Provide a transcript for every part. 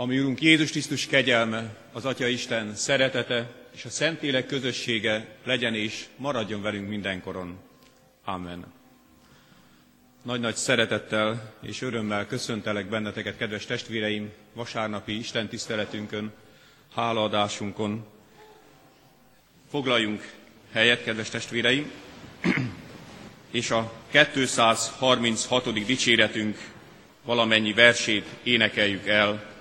ami Urunk Jézus Krisztus kegyelme, az Atya Isten szeretete és a Szentlélek közössége legyen és maradjon velünk mindenkoron. Amen. Nagy-nagy szeretettel és örömmel köszöntelek benneteket, kedves testvéreim, vasárnapi Isten tiszteletünkön, hálaadásunkon. Foglaljunk helyet, kedves testvéreim, és a 236. dicséretünk valamennyi versét énekeljük el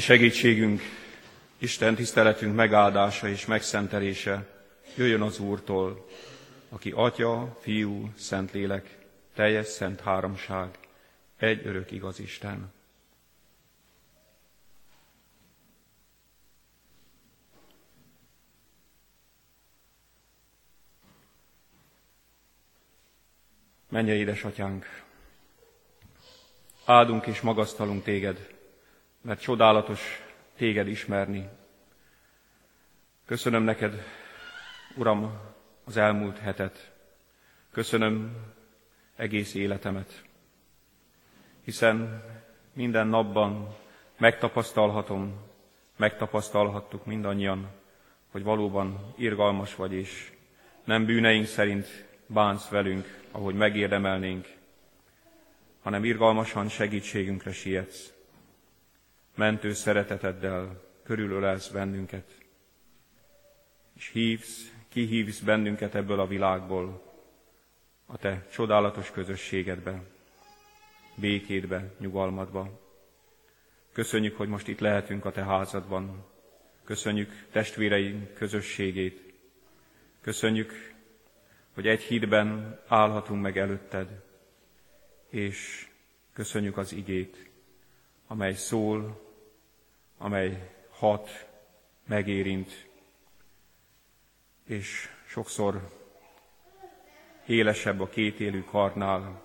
segítségünk, Isten tiszteletünk megáldása és megszentelése jöjjön az Úrtól, aki Atya, Fiú, Szentlélek, teljes szent háromság, egy örök igaz Isten. Menje, édesatyánk! Áldunk és magasztalunk téged, mert csodálatos téged ismerni. Köszönöm neked, Uram, az elmúlt hetet. Köszönöm egész életemet, hiszen minden napban megtapasztalhatom, megtapasztalhattuk mindannyian, hogy valóban irgalmas vagy, és nem bűneink szerint bánsz velünk, ahogy megérdemelnénk, hanem irgalmasan segítségünkre sietsz. Mentő szereteteddel körülölelsz bennünket, és hívsz, kihívsz bennünket ebből a világból, a te csodálatos közösségedbe, békédbe, nyugalmadba. Köszönjük, hogy most itt lehetünk a te házadban. Köszönjük testvéreink közösségét. Köszönjük, hogy egy hídben állhatunk meg előtted, és köszönjük az igét, amely szól, amely hat, megérint, és sokszor élesebb a két élő karnál,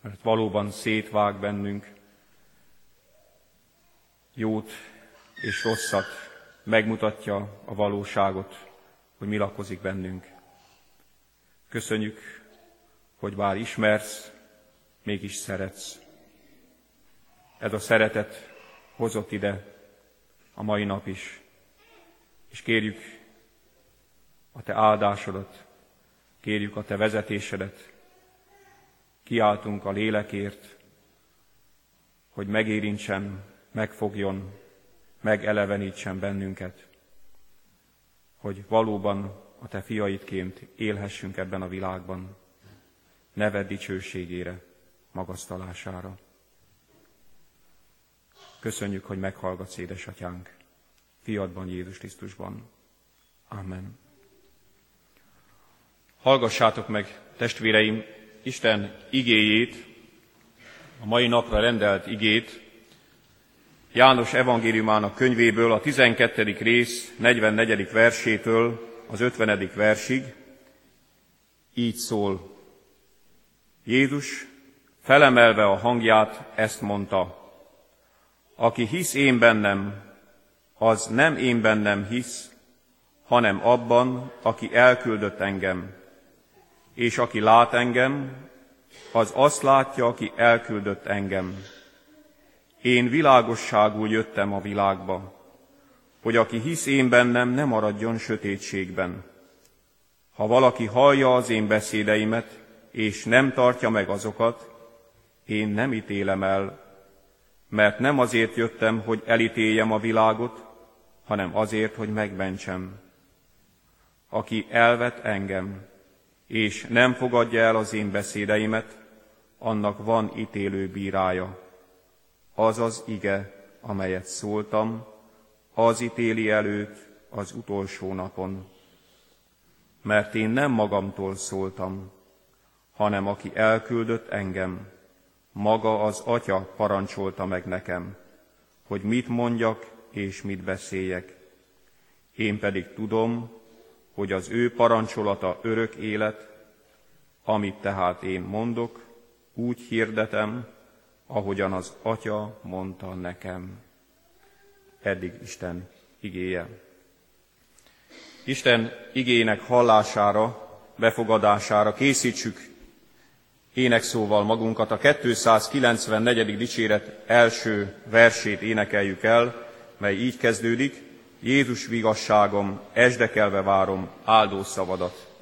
mert valóban szétvág bennünk jót és rosszat, megmutatja a valóságot, hogy mi lakozik bennünk. Köszönjük, hogy bár ismersz, mégis szeretsz. Ez a szeretet hozott ide a mai nap is, és kérjük a Te áldásodat, kérjük a Te vezetésedet, kiáltunk a lélekért, hogy megérintsen, megfogjon, megelevenítsen bennünket, hogy valóban a Te fiaidként élhessünk ebben a világban, neved dicsőségére, magasztalására. Köszönjük, hogy meghallgatsz, édesatyánk, fiadban, Jézus Krisztusban. Amen. Hallgassátok meg, testvéreim, Isten igéjét, a mai napra rendelt igét, János evangéliumának könyvéből a 12. rész 44. versétől az 50. versig, így szól. Jézus felemelve a hangját ezt mondta, aki hisz én bennem, az nem én bennem hisz, hanem abban, aki elküldött engem és aki lát engem, az azt látja, aki elküldött engem. Én világosságul jöttem a világba, hogy aki hisz én bennem, ne maradjon sötétségben. Ha valaki hallja az én beszédeimet, és nem tartja meg azokat, én nem ítélem el, mert nem azért jöttem, hogy elítéljem a világot, hanem azért, hogy megmentsem. Aki elvet engem, és nem fogadja el az én beszédeimet, annak van ítélő bírája. Az az ige, amelyet szóltam, az ítéli előtt az utolsó napon. Mert én nem magamtól szóltam, hanem aki elküldött engem, maga az Atya parancsolta meg nekem, hogy mit mondjak és mit beszéljek. Én pedig tudom, hogy az ő parancsolata örök élet, amit tehát én mondok, úgy hirdetem, ahogyan az Atya mondta nekem. Eddig Isten igéje. Isten igének hallására, befogadására készítsük énekszóval magunkat. A 294. dicséret első versét énekeljük el, mely így kezdődik. Jézus vigasságom, esdekelve várom áldó szavadat.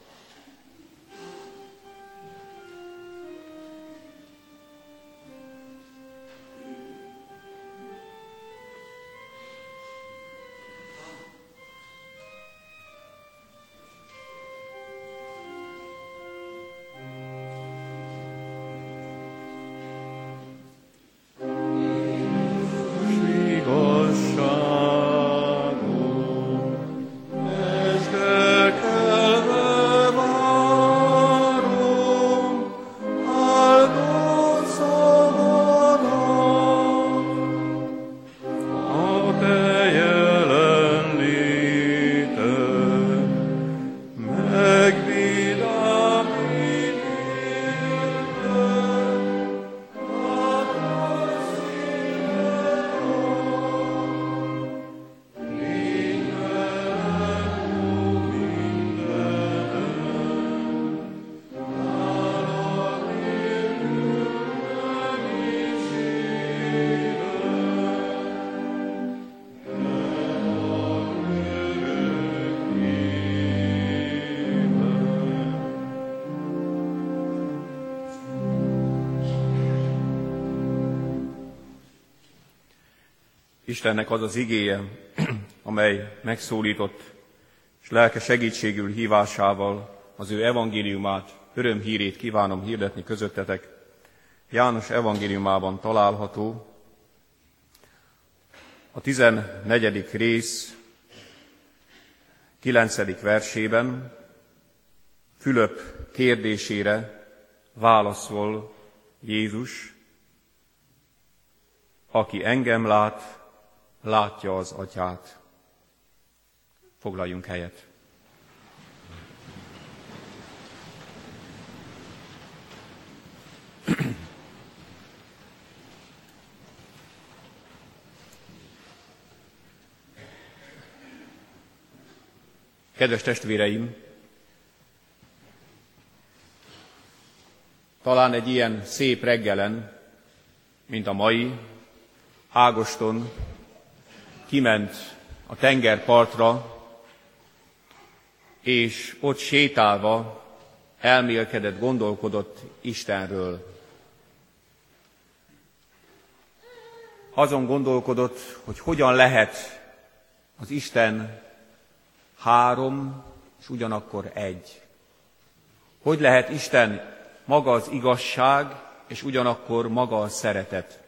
Istennek az az igéje, amely megszólított, és lelke segítségül hívásával az ő evangéliumát, örömhírét kívánom hirdetni közöttetek. János evangéliumában található, a 14. rész 9. versében Fülöp kérdésére válaszol Jézus, aki engem lát, látja az atyát. Foglaljunk helyet. Kedves testvéreim, talán egy ilyen szép reggelen, mint a mai, Ágoston kiment a tengerpartra, és ott sétálva elmélkedett, gondolkodott Istenről. Azon gondolkodott, hogy hogyan lehet az Isten három, és ugyanakkor egy. Hogy lehet Isten maga az igazság, és ugyanakkor maga a szeretet?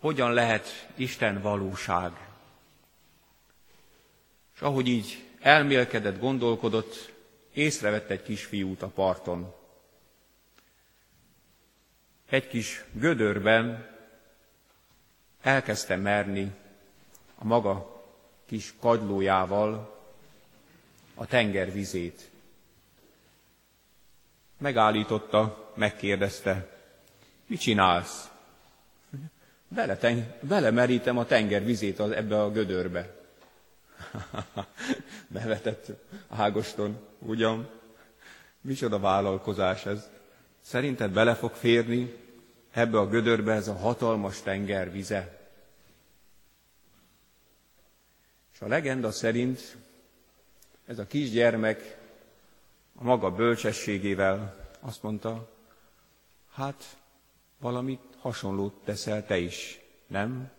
Hogyan lehet Isten valóság? És ahogy így elmélkedett, gondolkodott, észrevett egy kisfiút a parton. Egy kis gödörben elkezdte merni a maga kis kagylójával a tenger vizét. Megállította, megkérdezte, mit csinálsz? Bele, ten, belemerítem a tenger vizét az, ebbe a gödörbe. Bevetett Ágoston, ugyan? Micsoda vállalkozás ez? Szerinted bele fog férni ebbe a gödörbe ez a hatalmas tenger vize? És a legenda szerint ez a kisgyermek a maga bölcsességével azt mondta, hát valamit hasonlót teszel te is, nem?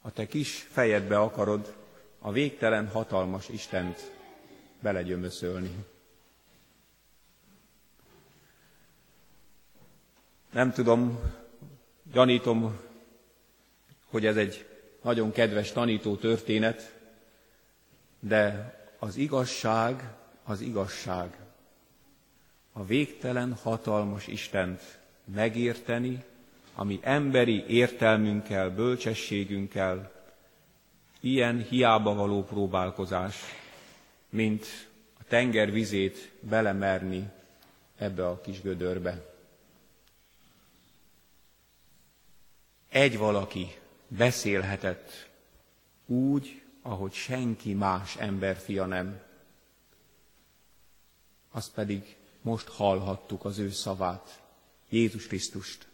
A te kis fejedbe akarod a végtelen hatalmas Istent belegyömöszölni. Nem tudom, gyanítom, hogy ez egy nagyon kedves tanító történet, de az igazság az igazság. A végtelen hatalmas Istent megérteni, ami emberi értelmünkkel, bölcsességünkkel, ilyen hiába való próbálkozás, mint a tenger vizét belemerni ebbe a kis gödörbe. Egy valaki beszélhetett úgy, ahogy senki más emberfia nem. Azt pedig most hallhattuk az ő szavát, Jézus Krisztust.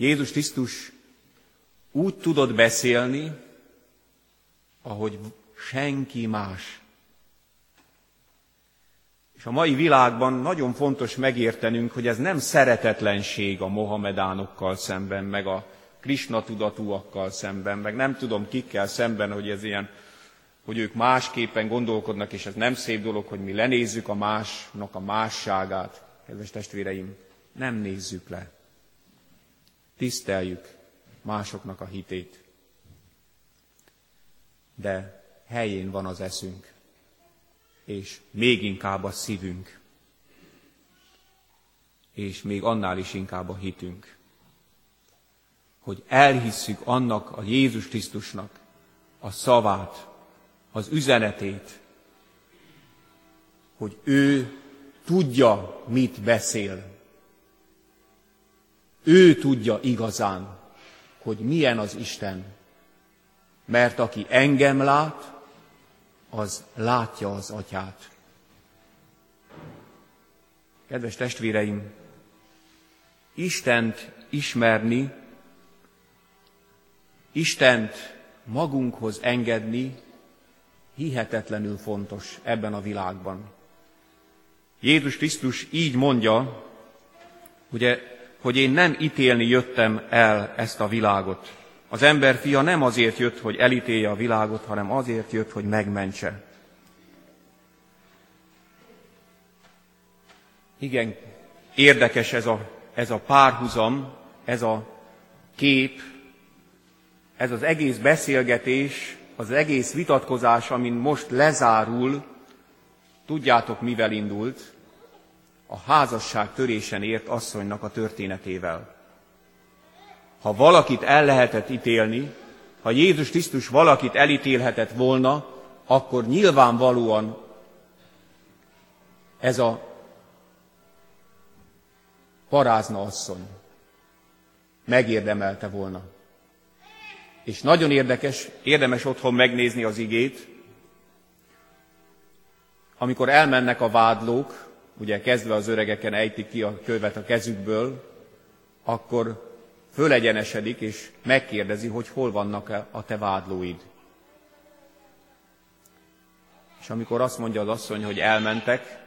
Jézus Krisztus úgy tudott beszélni, ahogy senki más. És a mai világban nagyon fontos megértenünk, hogy ez nem szeretetlenség a mohamedánokkal szemben, meg a Krisna tudatúakkal szemben, meg nem tudom kikkel szemben, hogy ez ilyen, hogy ők másképpen gondolkodnak, és ez nem szép dolog, hogy mi lenézzük a másnak a másságát. Kedves testvéreim, nem nézzük le. Tiszteljük másoknak a hitét. De helyén van az eszünk, és még inkább a szívünk, és még annál is inkább a hitünk hogy elhisszük annak a Jézus Krisztusnak a szavát, az üzenetét, hogy ő tudja, mit beszél. Ő tudja igazán, hogy milyen az Isten. Mert aki engem lát, az látja az atyát. Kedves testvéreim, Istent ismerni Istent magunkhoz engedni hihetetlenül fontos ebben a világban. Jézus Krisztus így mondja, ugye hogy én nem ítélni jöttem el ezt a világot. Az ember fia nem azért jött, hogy elítélje a világot, hanem azért jött, hogy megmentse. Igen, érdekes ez a, ez a párhuzam, ez a kép, ez az egész beszélgetés, az egész vitatkozás, amin most lezárul, tudjátok mivel indult? A házasság törésen ért asszonynak a történetével. Ha valakit el lehetett ítélni, ha Jézus Krisztus valakit elítélhetett volna, akkor nyilvánvalóan ez a parázna asszony megérdemelte volna. És nagyon érdekes, érdemes otthon megnézni az igét, amikor elmennek a vádlók, ugye kezdve az öregeken ejtik ki a követ a kezükből, akkor fölegyenesedik és megkérdezi, hogy hol vannak -e a te vádlóid. És amikor azt mondja az asszony, hogy elmentek,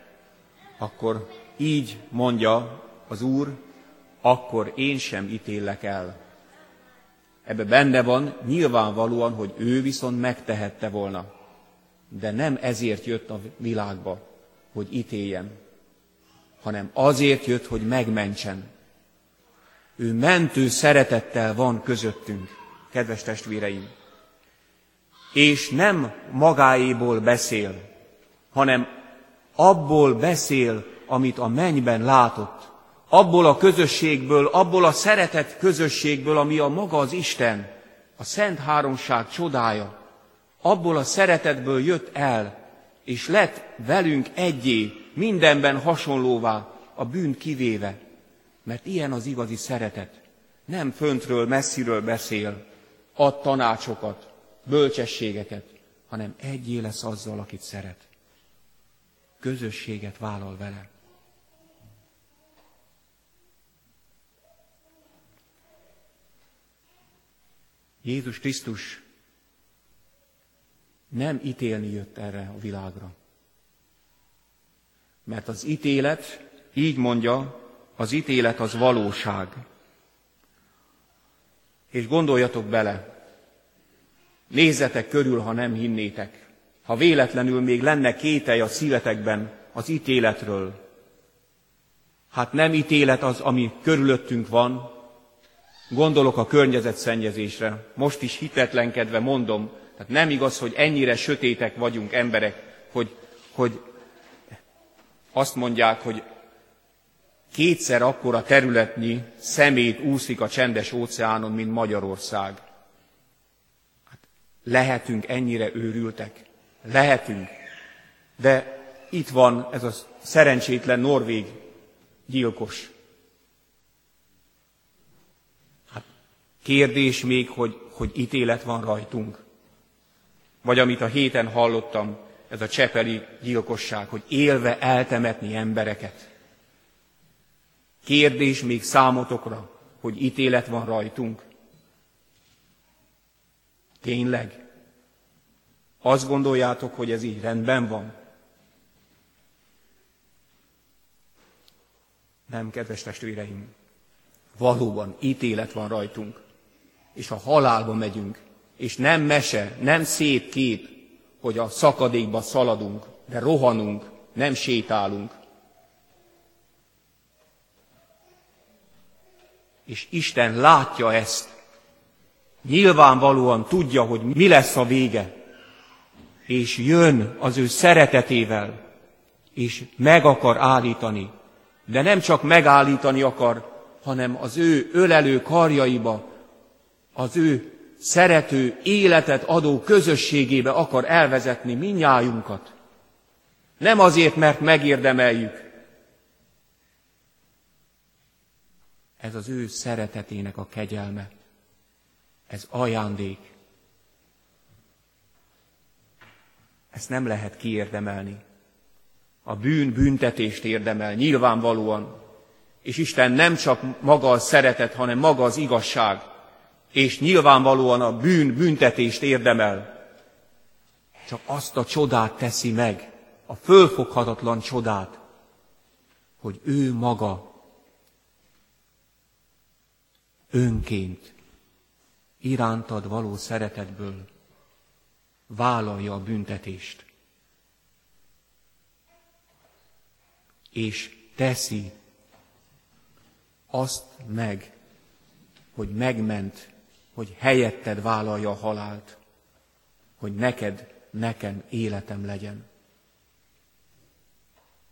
akkor így mondja az Úr, akkor én sem ítélek el. Ebbe benne van nyilvánvalóan, hogy ő viszont megtehette volna. De nem ezért jött a világba, hogy ítéljen, hanem azért jött, hogy megmentsen. Ő mentő szeretettel van közöttünk, kedves testvéreim. És nem magáéból beszél, hanem abból beszél, amit a mennyben látott, abból a közösségből, abból a szeretett közösségből, ami a maga az Isten, a Szent Háromság csodája, abból a szeretetből jött el, és lett velünk egyé, mindenben hasonlóvá, a bűn kivéve. Mert ilyen az igazi szeretet. Nem föntről, messziről beszél, ad tanácsokat, bölcsességeket, hanem egyé lesz azzal, akit szeret. Közösséget vállal vele. Jézus Krisztus nem ítélni jött erre a világra. Mert az ítélet, így mondja, az ítélet az valóság. És gondoljatok bele, nézzetek körül, ha nem hinnétek. Ha véletlenül még lenne kételj a szívetekben az ítéletről, hát nem ítélet az, ami körülöttünk van, Gondolok a környezetszennyezésre. Most is hitetlenkedve mondom, tehát nem igaz, hogy ennyire sötétek vagyunk emberek, hogy, hogy azt mondják, hogy kétszer akkora területnyi szemét úszik a csendes óceánon, mint Magyarország. Hát lehetünk ennyire őrültek? Lehetünk. De itt van ez a szerencsétlen norvég gyilkos. Kérdés még, hogy, hogy ítélet van rajtunk. Vagy amit a héten hallottam, ez a csepeli gyilkosság, hogy élve eltemetni embereket. Kérdés még számotokra, hogy ítélet van rajtunk. Tényleg? Azt gondoljátok, hogy ez így rendben van? Nem, kedves testvéreim, valóban ítélet van rajtunk és a halálba megyünk. És nem mese, nem szép kép, hogy a szakadékba szaladunk, de rohanunk, nem sétálunk. És Isten látja ezt. Nyilvánvalóan tudja, hogy mi lesz a vége. És jön az ő szeretetével, és meg akar állítani. De nem csak megállítani akar, hanem az ő ölelő karjaiba az ő szerető, életet adó közösségébe akar elvezetni minnyájunkat. Nem azért, mert megérdemeljük. Ez az ő szeretetének a kegyelme. Ez ajándék. Ezt nem lehet kiérdemelni. A bűn büntetést érdemel, nyilvánvalóan. És Isten nem csak maga a szeretet, hanem maga az igazság és nyilvánvalóan a bűn büntetést érdemel, csak azt a csodát teszi meg, a fölfoghatatlan csodát, hogy ő maga önként, irántad való szeretetből vállalja a büntetést. És teszi azt meg, hogy megment, hogy helyetted vállalja a halált, hogy neked, nekem életem legyen.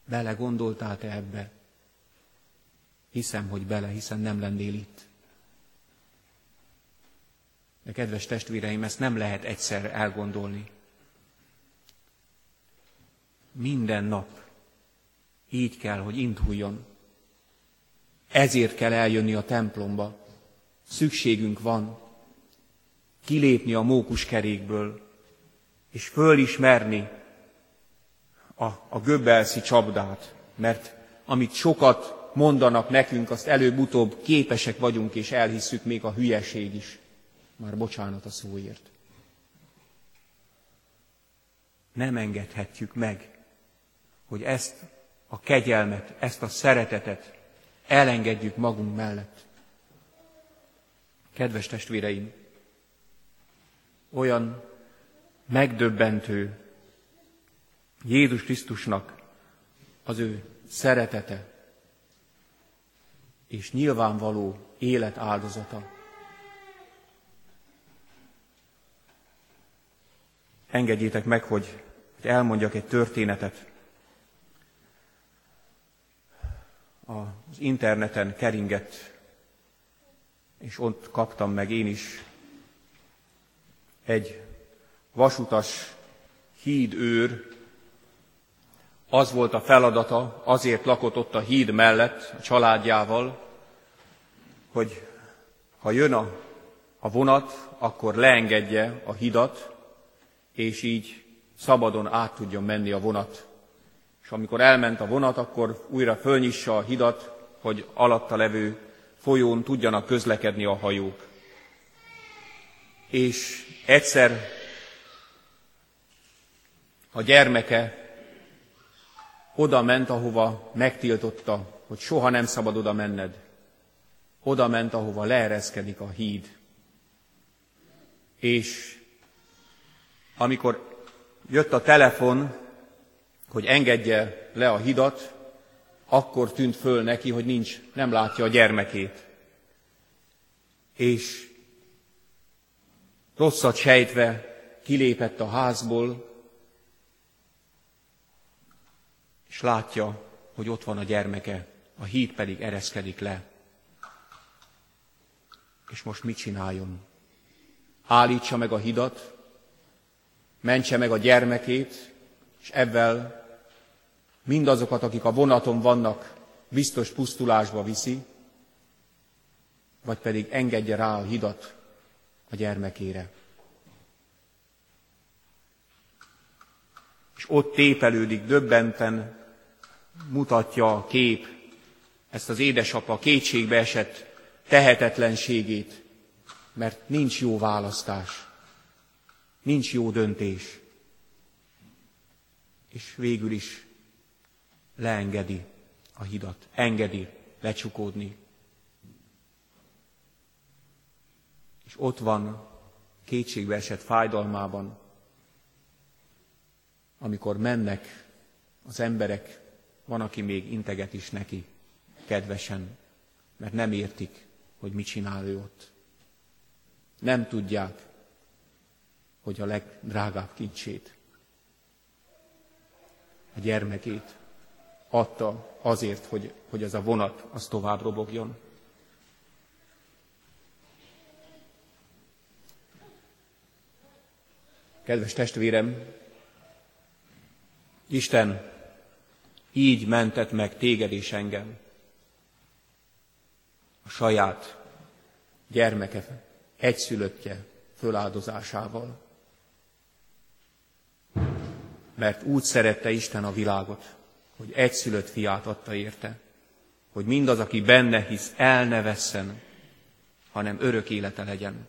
Bele gondoltál te ebbe? Hiszem, hogy bele, hiszen nem lennél itt. De kedves testvéreim, ezt nem lehet egyszer elgondolni. Minden nap így kell, hogy induljon. Ezért kell eljönni a templomba. Szükségünk van kilépni a mókuskerékből, és fölismerni a, a göbbelszi csapdát, mert amit sokat mondanak nekünk, azt előbb-utóbb képesek vagyunk, és elhisszük még a hülyeség is. Már bocsánat a szóért. Nem engedhetjük meg, hogy ezt a kegyelmet, ezt a szeretetet elengedjük magunk mellett. Kedves testvéreim, olyan megdöbbentő Jézus Krisztusnak az ő szeretete és nyilvánvaló élet áldozata. Engedjétek meg, hogy, elmondjak egy történetet. Az interneten keringett, és ott kaptam meg én is egy vasutas hídőr, az volt a feladata, azért lakott ott a híd mellett a családjával, hogy ha jön a, a vonat, akkor leengedje a hidat, és így szabadon át tudjon menni a vonat. És amikor elment a vonat, akkor újra fölnyissa a hidat, hogy alatta levő folyón tudjanak közlekedni a hajók. És egyszer a gyermeke oda ment, ahova megtiltotta, hogy soha nem szabad oda menned. Oda ment, ahova leereszkedik a híd. És amikor jött a telefon, hogy engedje le a hidat, akkor tűnt föl neki, hogy nincs, nem látja a gyermekét. És rosszat sejtve kilépett a házból, és látja, hogy ott van a gyermeke, a híd pedig ereszkedik le. És most mit csináljon? Állítsa meg a hidat, mentse meg a gyermekét, és ebben mindazokat, akik a vonaton vannak, biztos pusztulásba viszi, vagy pedig engedje rá a hidat a gyermekére. És ott tépelődik döbbenten, mutatja a kép ezt az édesapa kétségbe esett tehetetlenségét, mert nincs jó választás, nincs jó döntés. És végül is leengedi a hidat, engedi lecsukódni. És ott van kétségbe esett fájdalmában, amikor mennek az emberek van, aki még integet is neki, kedvesen, mert nem értik, hogy mit csinál ő ott. Nem tudják, hogy a legdrágább kincsét, a gyermekét adta azért, hogy, hogy ez a vonat az tovább robogjon. Kedves testvérem, Isten így mentett meg téged és engem. A saját gyermeke, egyszülöttje föláldozásával. Mert úgy szerette Isten a világot, hogy egyszülött fiát adta érte, hogy mindaz, aki benne hisz, el ne vesszen, hanem örök élete legyen.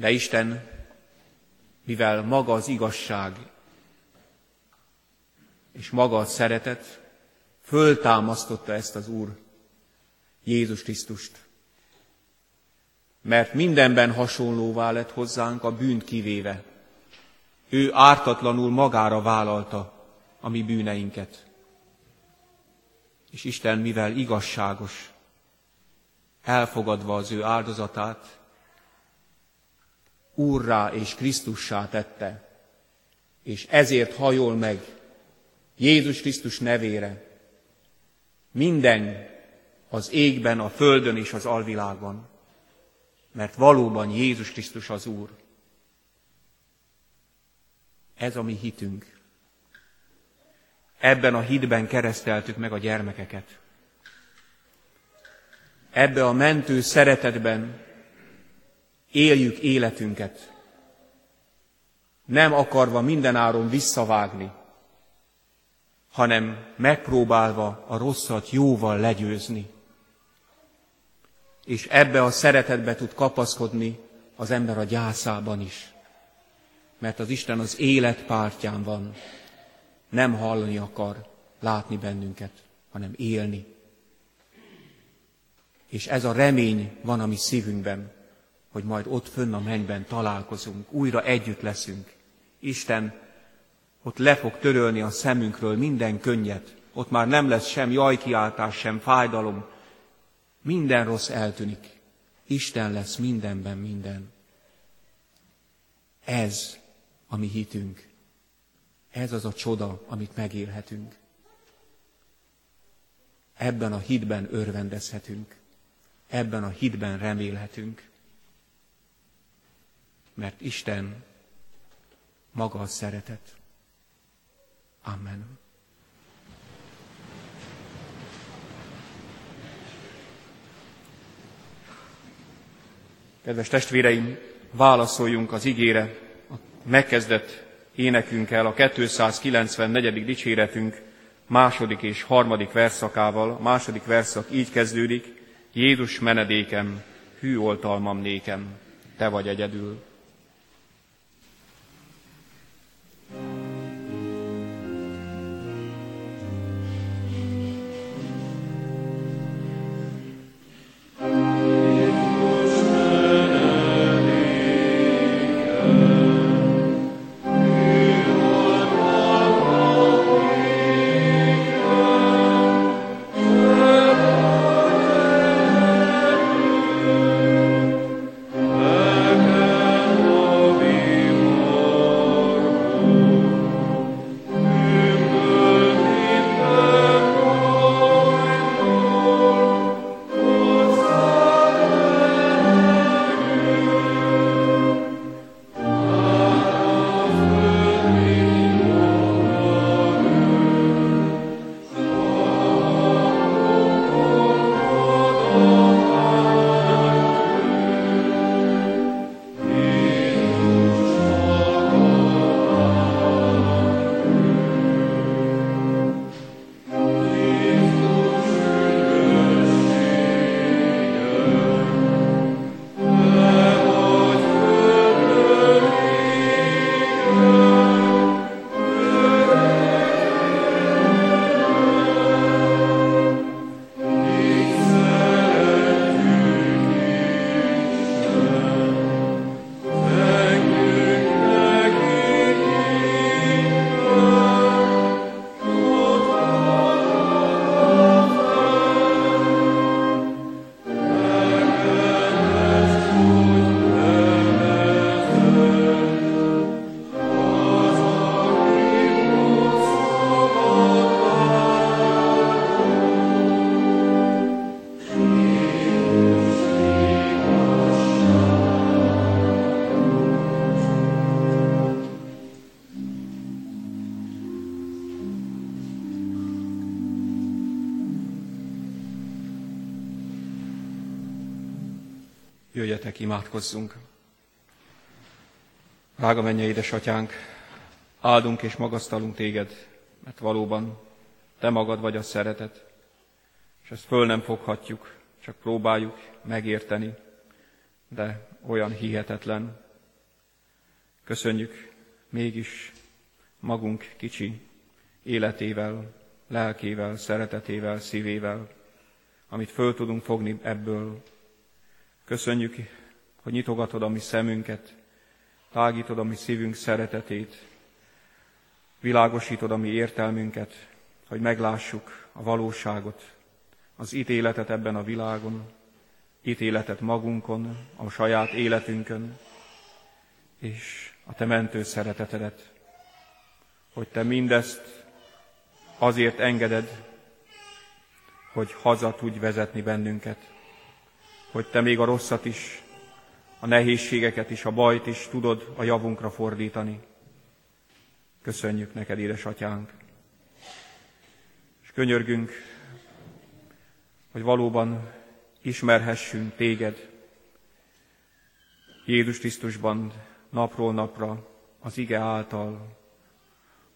De Isten, mivel maga az igazság és maga a szeretet föltámasztotta ezt az Úr Jézus Krisztust. Mert mindenben hasonlóvá lett hozzánk a bűnt kivéve. Ő ártatlanul magára vállalta a mi bűneinket. És Isten, mivel igazságos, elfogadva az ő áldozatát, Úrrá és Krisztussá tette, és ezért hajol meg Jézus Krisztus nevére minden az égben, a földön és az alvilágban, mert valóban Jézus Krisztus az Úr. Ez a mi hitünk. Ebben a hitben kereszteltük meg a gyermekeket. Ebbe a mentő szeretetben éljük életünket, nem akarva mindenáron visszavágni, hanem megpróbálva a rosszat jóval legyőzni. És ebbe a szeretetbe tud kapaszkodni az ember a gyászában is. Mert az Isten az élet pártján van. Nem hallani akar, látni bennünket, hanem élni. És ez a remény van a mi szívünkben, hogy majd ott fönn a mennyben találkozunk, újra együtt leszünk. Isten ott le fog törölni a szemünkről minden könnyet, ott már nem lesz sem jajkiáltás, sem fájdalom, minden rossz eltűnik. Isten lesz mindenben minden. Ez a mi hitünk. Ez az a csoda, amit megélhetünk. Ebben a hitben örvendezhetünk. Ebben a hitben remélhetünk. Mert Isten maga a szeretet. Amen. Kedves testvéreim, válaszoljunk az igére, a megkezdett énekünkkel, a 294. dicséretünk második és harmadik verszakával. A második verszak így kezdődik, Jézus menedékem, hű oltalmam nékem, te vagy egyedül. Imádkozzunk. Rága menje, édesatyánk, áldunk és magasztalunk téged, mert valóban te magad vagy a szeretet, és ezt föl nem foghatjuk, csak próbáljuk megérteni, de olyan hihetetlen. Köszönjük mégis magunk kicsi életével, lelkével, szeretetével, szívével, amit föl tudunk fogni ebből. Köszönjük, hogy nyitogatod a mi szemünket, tágítod a mi szívünk szeretetét, világosítod a mi értelmünket, hogy meglássuk a valóságot, az ítéletet ebben a világon, ítéletet magunkon, a saját életünkön, és a te mentő szeretetedet, hogy te mindezt azért engeded, hogy haza tudj vezetni bennünket, hogy te még a rosszat is, a nehézségeket is, a bajt is tudod a javunkra fordítani. Köszönjük neked, édesatyánk! És könyörgünk, hogy valóban ismerhessünk téged Jézus Krisztusban napról napra az ige által,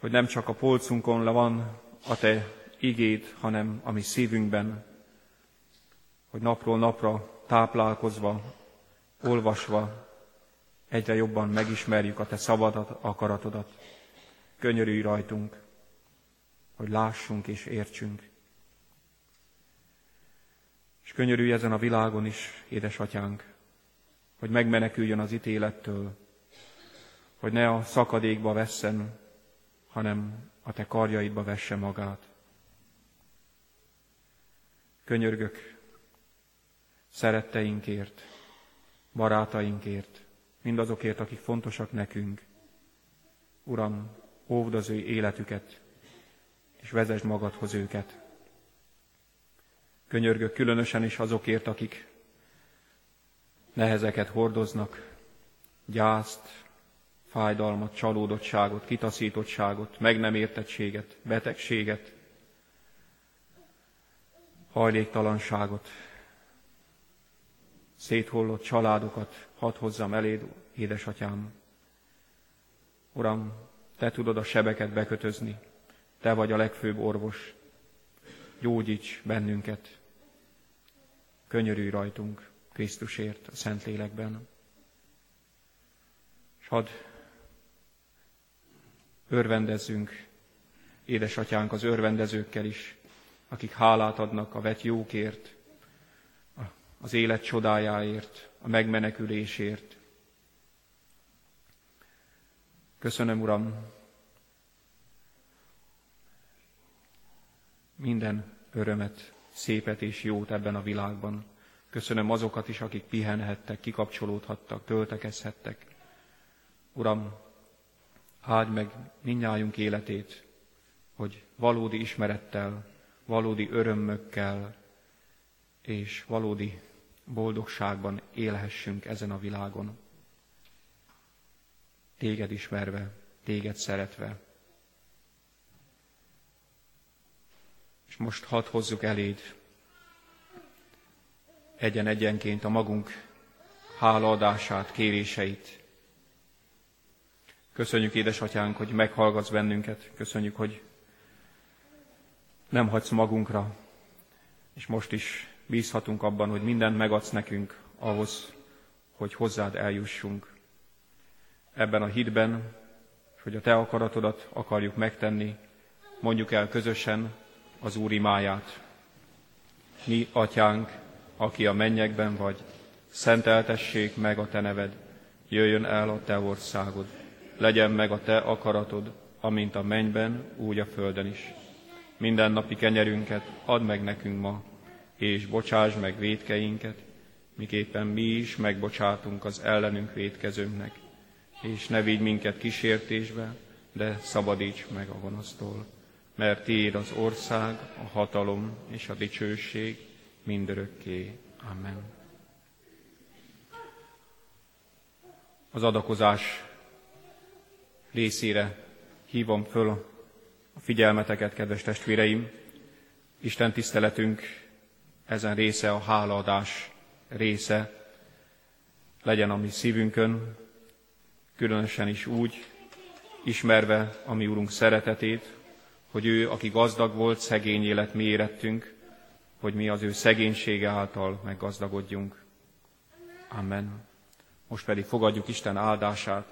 hogy nem csak a polcunkon le van a te igét, hanem a mi szívünkben, hogy napról napra táplálkozva, olvasva egyre jobban megismerjük a te szabad akaratodat. Könyörülj rajtunk, hogy lássunk és értsünk. És könyörülj ezen a világon is, édesatyánk, hogy megmeneküljön az ítélettől, hogy ne a szakadékba vesszen, hanem a te karjaidba vesse magát. Könyörgök szeretteinkért, barátainkért, mindazokért, akik fontosak nekünk. Uram, óvd az ő életüket, és vezesd magadhoz őket. Könyörgök különösen is azokért, akik nehezeket hordoznak, gyászt, fájdalmat, csalódottságot, kitaszítottságot, meg nem értettséget, betegséget, hajléktalanságot, széthollott családokat hadd hozzam eléd, édesatyám. Uram, Te tudod a sebeket bekötözni, Te vagy a legfőbb orvos. Gyógyíts bennünket, könyörülj rajtunk Krisztusért a Szentlélekben. És hadd örvendezzünk, édesatyánk, az örvendezőkkel is, akik hálát adnak a vet jókért, az élet csodájáért, a megmenekülésért. Köszönöm, Uram, minden örömet, szépet és jót ebben a világban. Köszönöm azokat is, akik pihenhettek, kikapcsolódhattak, töltekezhettek. Uram, áld meg minnyájunk életét, hogy valódi ismerettel, valódi örömmökkel és valódi boldogságban élhessünk ezen a világon. Téged ismerve, téged szeretve. És most hadd hozzuk eléd egyen-egyenként a magunk hálaadását, kéréseit. Köszönjük, édesatyánk, hogy meghallgatsz bennünket. Köszönjük, hogy nem hagysz magunkra, és most is bízhatunk abban, hogy mindent megadsz nekünk ahhoz, hogy hozzád eljussunk. Ebben a hitben, hogy a Te akaratodat akarjuk megtenni, mondjuk el közösen az Úr imáját. Mi, Atyánk, aki a mennyekben vagy, szenteltessék meg a Te neved, jöjjön el a Te országod, legyen meg a Te akaratod, amint a mennyben, úgy a földön is. Minden napi kenyerünket add meg nekünk ma, és bocsáss meg védkeinket, miképpen mi is megbocsátunk az ellenünk védkezőnknek, és ne vigy minket kísértésbe, de szabadíts meg a gonosztól, mert Tiéd az ország, a hatalom és a dicsőség mindörökké. Amen. Az adakozás részére hívom föl a figyelmeteket, kedves testvéreim. Isten tiszteletünk ezen része a hálaadás része legyen a mi szívünkön, különösen is úgy, ismerve a mi Úrunk szeretetét, hogy ő, aki gazdag volt, szegény élet mi érettünk, hogy mi az ő szegénysége által meggazdagodjunk. Amen. Most pedig fogadjuk Isten áldását.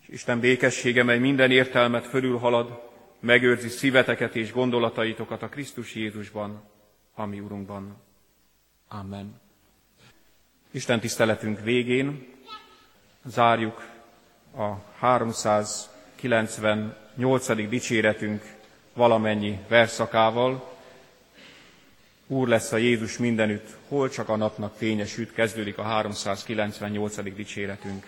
És Isten békessége, mely minden értelmet fölülhalad, megőrzi szíveteket és gondolataitokat a Krisztus Jézusban, ami Urunkban. Amen. Isten tiszteletünk végén zárjuk a 398. dicséretünk valamennyi verszakával. Úr lesz a Jézus mindenütt, hol csak a napnak fényes üt, kezdődik a 398. dicséretünk.